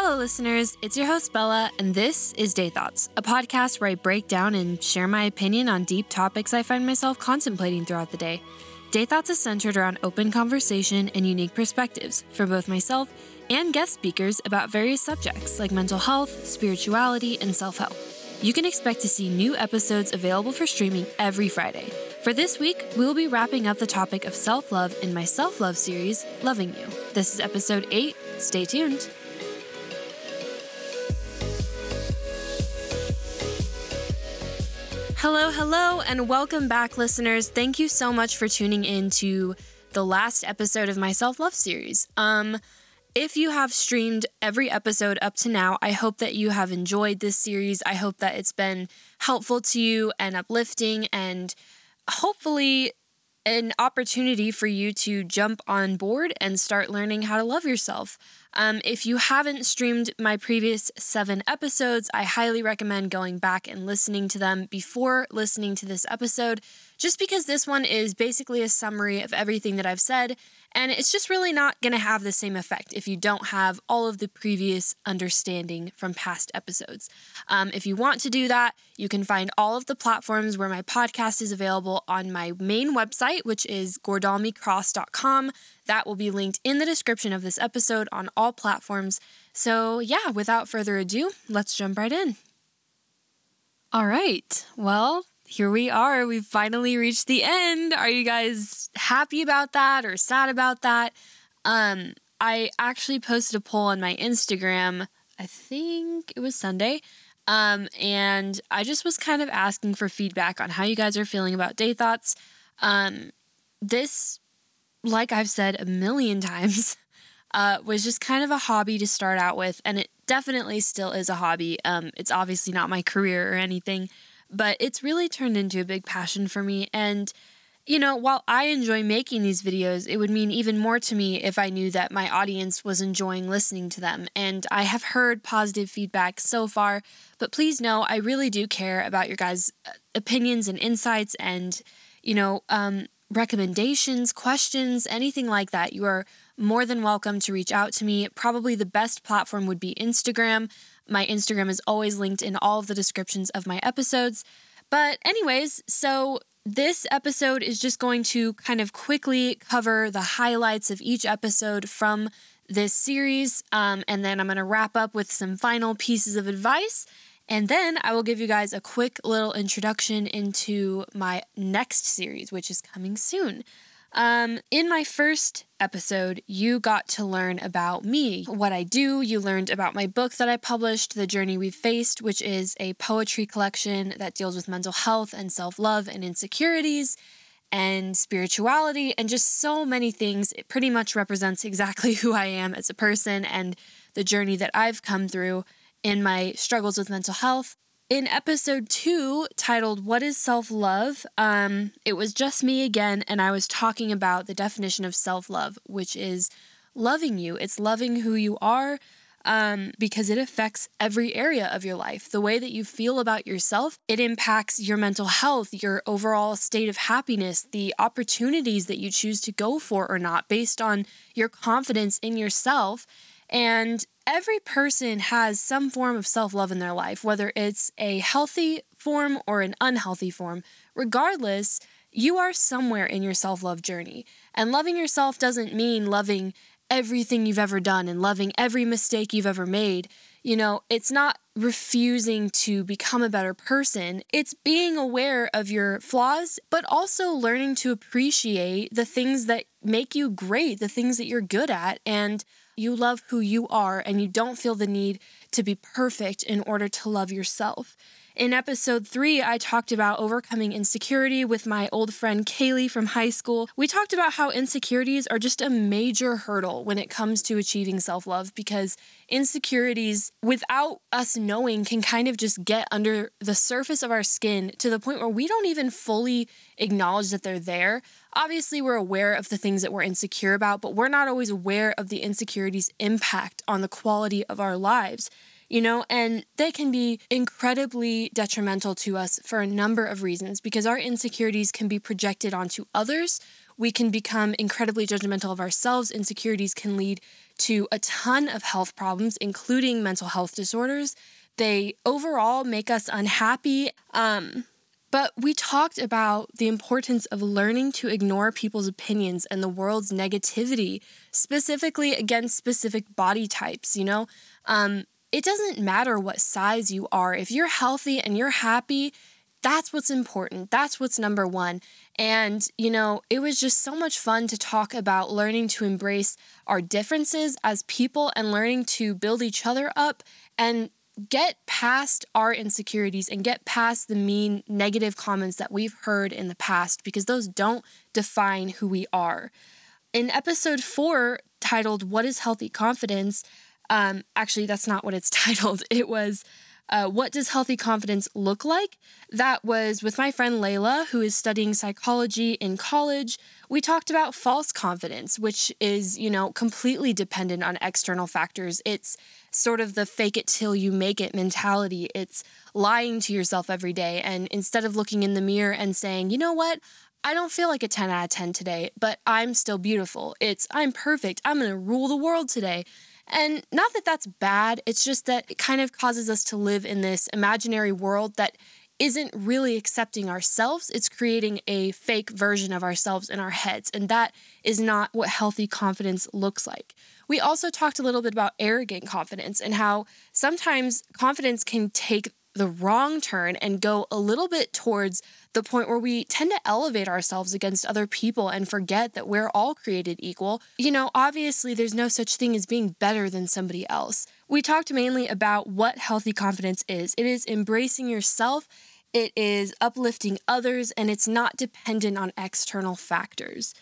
Hello, listeners. It's your host, Bella, and this is Day Thoughts, a podcast where I break down and share my opinion on deep topics I find myself contemplating throughout the day. Day Thoughts is centered around open conversation and unique perspectives for both myself and guest speakers about various subjects like mental health, spirituality, and self help. You can expect to see new episodes available for streaming every Friday. For this week, we'll be wrapping up the topic of self love in my self love series, Loving You. This is episode 8. Stay tuned. Hello, hello, and welcome back, listeners. Thank you so much for tuning in to the last episode of my self love series. Um, if you have streamed every episode up to now, I hope that you have enjoyed this series. I hope that it's been helpful to you and uplifting, and hopefully, an opportunity for you to jump on board and start learning how to love yourself. Um, if you haven't streamed my previous seven episodes, I highly recommend going back and listening to them before listening to this episode, just because this one is basically a summary of everything that I've said, and it's just really not going to have the same effect if you don't have all of the previous understanding from past episodes. Um, if you want to do that, you can find all of the platforms where my podcast is available on my main website, which is gordalmecross.com. That will be linked in the description of this episode on all platforms. So, yeah, without further ado, let's jump right in. All right. Well, here we are. We've finally reached the end. Are you guys happy about that or sad about that? Um, I actually posted a poll on my Instagram. I think it was Sunday. Um, and I just was kind of asking for feedback on how you guys are feeling about day thoughts. Um, this like I've said a million times, uh, was just kind of a hobby to start out with, and it definitely still is a hobby. Um, it's obviously not my career or anything, but it's really turned into a big passion for me. And, you know, while I enjoy making these videos, it would mean even more to me if I knew that my audience was enjoying listening to them. And I have heard positive feedback so far, but please know I really do care about your guys' opinions and insights and, you know, um, recommendations, questions, anything like that, you are more than welcome to reach out to me. Probably the best platform would be Instagram. My Instagram is always linked in all of the descriptions of my episodes. But, anyways, so this episode is just going to kind of quickly cover the highlights of each episode from this series. Um, and then I'm going to wrap up with some final pieces of advice and then I will give you guys a quick little introduction into my next series, which is coming soon. Um, in my first episode, you got to learn about me, what I do. You learned about my book that I published, The Journey We've Faced, which is a poetry collection that deals with mental health and self love and insecurities and spirituality and just so many things. It pretty much represents exactly who I am as a person and the journey that I've come through in my struggles with mental health. In episode two, titled What is Self Love? Um, it was just me again, and I was talking about the definition of self love, which is loving you. It's loving who you are um, because it affects every area of your life. The way that you feel about yourself, it impacts your mental health, your overall state of happiness, the opportunities that you choose to go for or not based on your confidence in yourself. And every person has some form of self love in their life, whether it's a healthy form or an unhealthy form. Regardless, you are somewhere in your self love journey. And loving yourself doesn't mean loving everything you've ever done and loving every mistake you've ever made. You know, it's not refusing to become a better person. It's being aware of your flaws, but also learning to appreciate the things that make you great, the things that you're good at, and you love who you are and you don't feel the need to be perfect in order to love yourself. In episode three, I talked about overcoming insecurity with my old friend Kaylee from high school. We talked about how insecurities are just a major hurdle when it comes to achieving self love because insecurities, without us knowing, can kind of just get under the surface of our skin to the point where we don't even fully acknowledge that they're there. Obviously, we're aware of the things that we're insecure about, but we're not always aware of the insecurities' impact on the quality of our lives you know, and they can be incredibly detrimental to us for a number of reasons because our insecurities can be projected onto others. We can become incredibly judgmental of ourselves. Insecurities can lead to a ton of health problems, including mental health disorders. They overall make us unhappy. Um, but we talked about the importance of learning to ignore people's opinions and the world's negativity, specifically against specific body types. You know, um, it doesn't matter what size you are. If you're healthy and you're happy, that's what's important. That's what's number one. And, you know, it was just so much fun to talk about learning to embrace our differences as people and learning to build each other up and get past our insecurities and get past the mean negative comments that we've heard in the past because those don't define who we are. In episode four, titled What is Healthy Confidence? Um, actually, that's not what it's titled. It was uh, What Does Healthy Confidence Look Like? That was with my friend Layla, who is studying psychology in college. We talked about false confidence, which is, you know, completely dependent on external factors. It's sort of the fake it till you make it mentality. It's lying to yourself every day. And instead of looking in the mirror and saying, you know what? I don't feel like a 10 out of 10 today, but I'm still beautiful. It's, I'm perfect. I'm going to rule the world today. And not that that's bad, it's just that it kind of causes us to live in this imaginary world that isn't really accepting ourselves. It's creating a fake version of ourselves in our heads. And that is not what healthy confidence looks like. We also talked a little bit about arrogant confidence and how sometimes confidence can take the wrong turn and go a little bit towards the point where we tend to elevate ourselves against other people and forget that we're all created equal. You know, obviously, there's no such thing as being better than somebody else. We talked mainly about what healthy confidence is it is embracing yourself, it is uplifting others, and it's not dependent on external factors.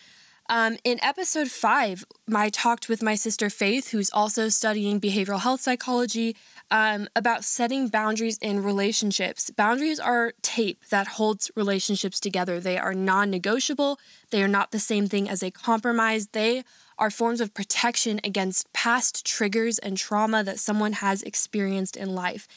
Um, in episode five, I talked with my sister Faith, who's also studying behavioral health psychology, um, about setting boundaries in relationships. Boundaries are tape that holds relationships together. They are non negotiable, they are not the same thing as a compromise. They are forms of protection against past triggers and trauma that someone has experienced in life.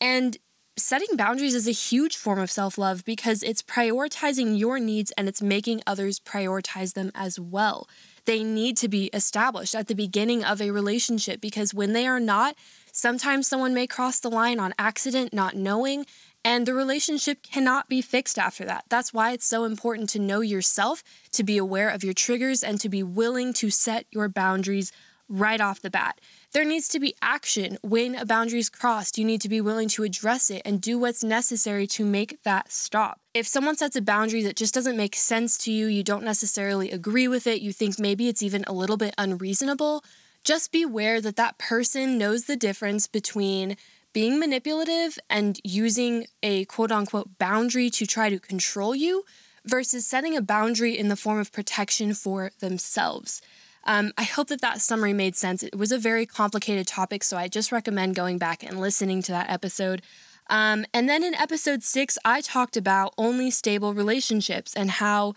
And setting boundaries is a huge form of self love because it's prioritizing your needs and it's making others prioritize them as well. They need to be established at the beginning of a relationship because when they are not, sometimes someone may cross the line on accident, not knowing, and the relationship cannot be fixed after that. That's why it's so important to know yourself, to be aware of your triggers, and to be willing to set your boundaries right off the bat. There needs to be action when a boundary is crossed. You need to be willing to address it and do what's necessary to make that stop. If someone sets a boundary that just doesn't make sense to you, you don't necessarily agree with it, you think maybe it's even a little bit unreasonable, just beware that that person knows the difference between being manipulative and using a quote unquote boundary to try to control you versus setting a boundary in the form of protection for themselves. Um, I hope that that summary made sense. It was a very complicated topic, so I just recommend going back and listening to that episode. Um, and then in episode six, I talked about only stable relationships and how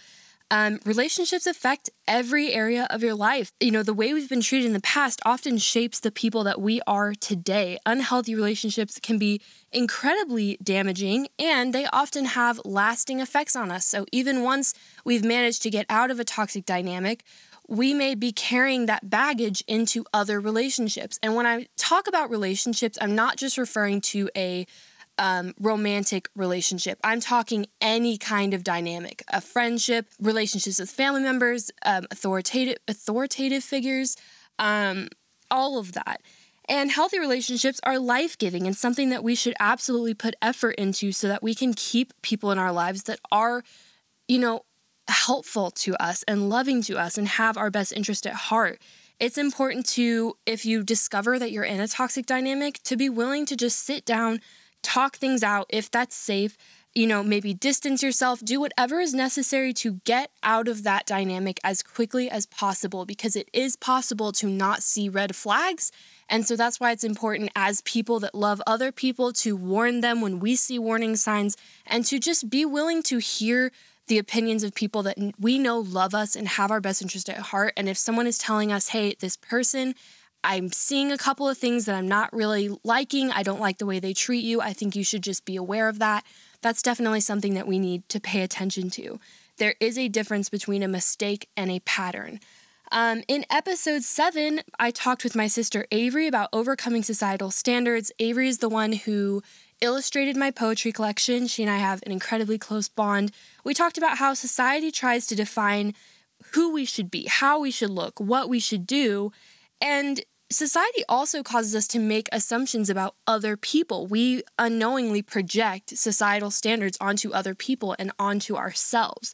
um, relationships affect every area of your life. You know, the way we've been treated in the past often shapes the people that we are today. Unhealthy relationships can be incredibly damaging and they often have lasting effects on us. So, even once we've managed to get out of a toxic dynamic, we may be carrying that baggage into other relationships. And when I talk about relationships, I'm not just referring to a um, romantic relationship. I'm talking any kind of dynamic, a friendship, relationships with family members, um, authoritative authoritative figures, um, all of that. And healthy relationships are life giving and something that we should absolutely put effort into so that we can keep people in our lives that are, you know, helpful to us and loving to us and have our best interest at heart. It's important to, if you discover that you're in a toxic dynamic, to be willing to just sit down, talk things out if that's safe, you know, maybe distance yourself, do whatever is necessary to get out of that dynamic as quickly as possible because it is possible to not see red flags. And so that's why it's important as people that love other people to warn them when we see warning signs and to just be willing to hear the opinions of people that we know love us and have our best interest at heart. And if someone is telling us, hey, this person, I'm seeing a couple of things that I'm not really liking, I don't like the way they treat you, I think you should just be aware of that. That's definitely something that we need to pay attention to. There is a difference between a mistake and a pattern. Um, in episode seven, I talked with my sister Avery about overcoming societal standards. Avery is the one who illustrated my poetry collection. She and I have an incredibly close bond. We talked about how society tries to define who we should be, how we should look, what we should do. And society also causes us to make assumptions about other people. We unknowingly project societal standards onto other people and onto ourselves.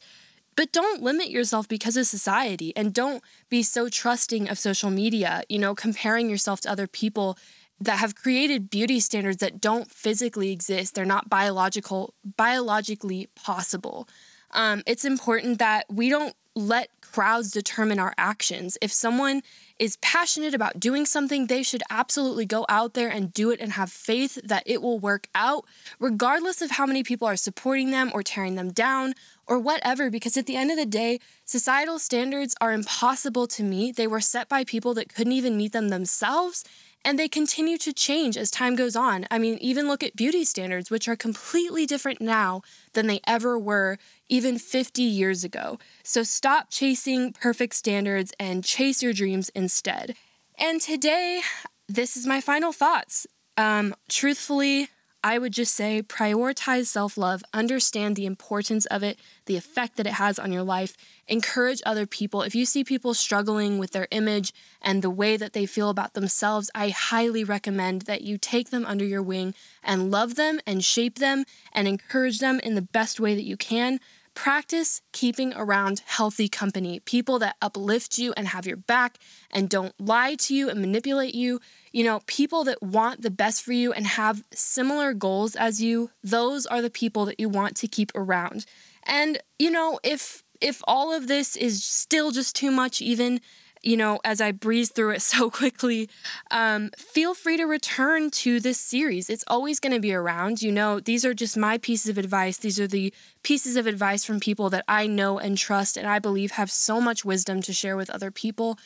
But don't limit yourself because of society and don't be so trusting of social media, you know, comparing yourself to other people that have created beauty standards that don't physically exist. They're not biological biologically possible. Um, it's important that we don't let crowds determine our actions. If someone is passionate about doing something, they should absolutely go out there and do it and have faith that it will work out, regardless of how many people are supporting them or tearing them down or whatever. Because at the end of the day, societal standards are impossible to meet. They were set by people that couldn't even meet them themselves. And they continue to change as time goes on. I mean, even look at beauty standards, which are completely different now than they ever were even 50 years ago. So stop chasing perfect standards and chase your dreams instead. And today, this is my final thoughts. Um, truthfully, I would just say prioritize self love, understand the importance of it, the effect that it has on your life, encourage other people. If you see people struggling with their image and the way that they feel about themselves, I highly recommend that you take them under your wing and love them and shape them and encourage them in the best way that you can Practice keeping around healthy company, people that uplift you and have your back and don't lie to you and manipulate you. You know, people that want the best for you and have similar goals as you. Those are the people that you want to keep around. And, you know, if if all of this is still just too much even you know, as I breeze through it so quickly, um, feel free to return to this series. It's always going to be around. You know, these are just my pieces of advice. These are the pieces of advice from people that I know and trust and I believe have so much wisdom to share with other people.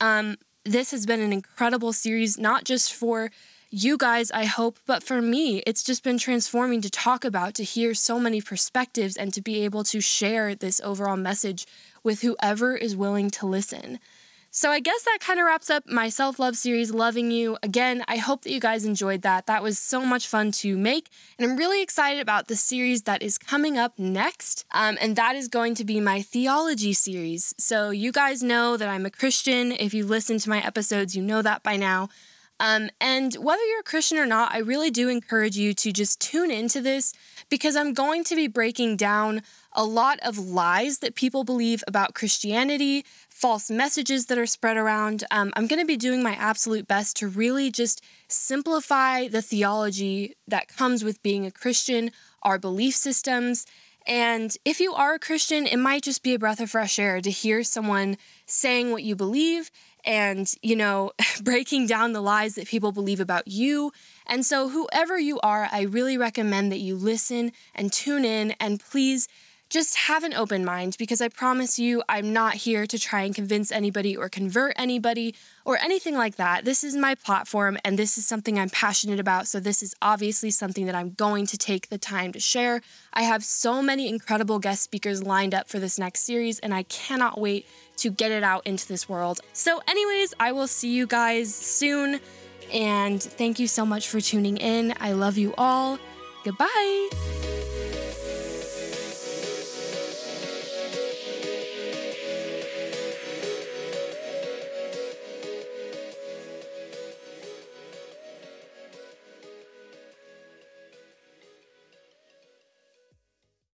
Um, this has been an incredible series, not just for you guys, I hope, but for me, it's just been transforming to talk about, to hear so many perspectives, and to be able to share this overall message with whoever is willing to listen. So I guess that kind of wraps up my self love series, Loving You. Again, I hope that you guys enjoyed that. That was so much fun to make. And I'm really excited about the series that is coming up next. Um, and that is going to be my theology series. So you guys know that I'm a Christian. If you listen to my episodes, you know that by now. Um, and whether you're a Christian or not, I really do encourage you to just tune into this because I'm going to be breaking down a lot of lies that people believe about Christianity, false messages that are spread around. Um, I'm going to be doing my absolute best to really just simplify the theology that comes with being a Christian, our belief systems. And if you are a Christian, it might just be a breath of fresh air to hear someone saying what you believe and, you know, breaking down the lies that people believe about you. And so, whoever you are, I really recommend that you listen and tune in and please just have an open mind because I promise you, I'm not here to try and convince anybody or convert anybody or anything like that. This is my platform and this is something I'm passionate about. So, this is obviously something that I'm going to take the time to share. I have so many incredible guest speakers lined up for this next series, and I cannot wait to get it out into this world. So, anyways, I will see you guys soon. And thank you so much for tuning in. I love you all. Goodbye.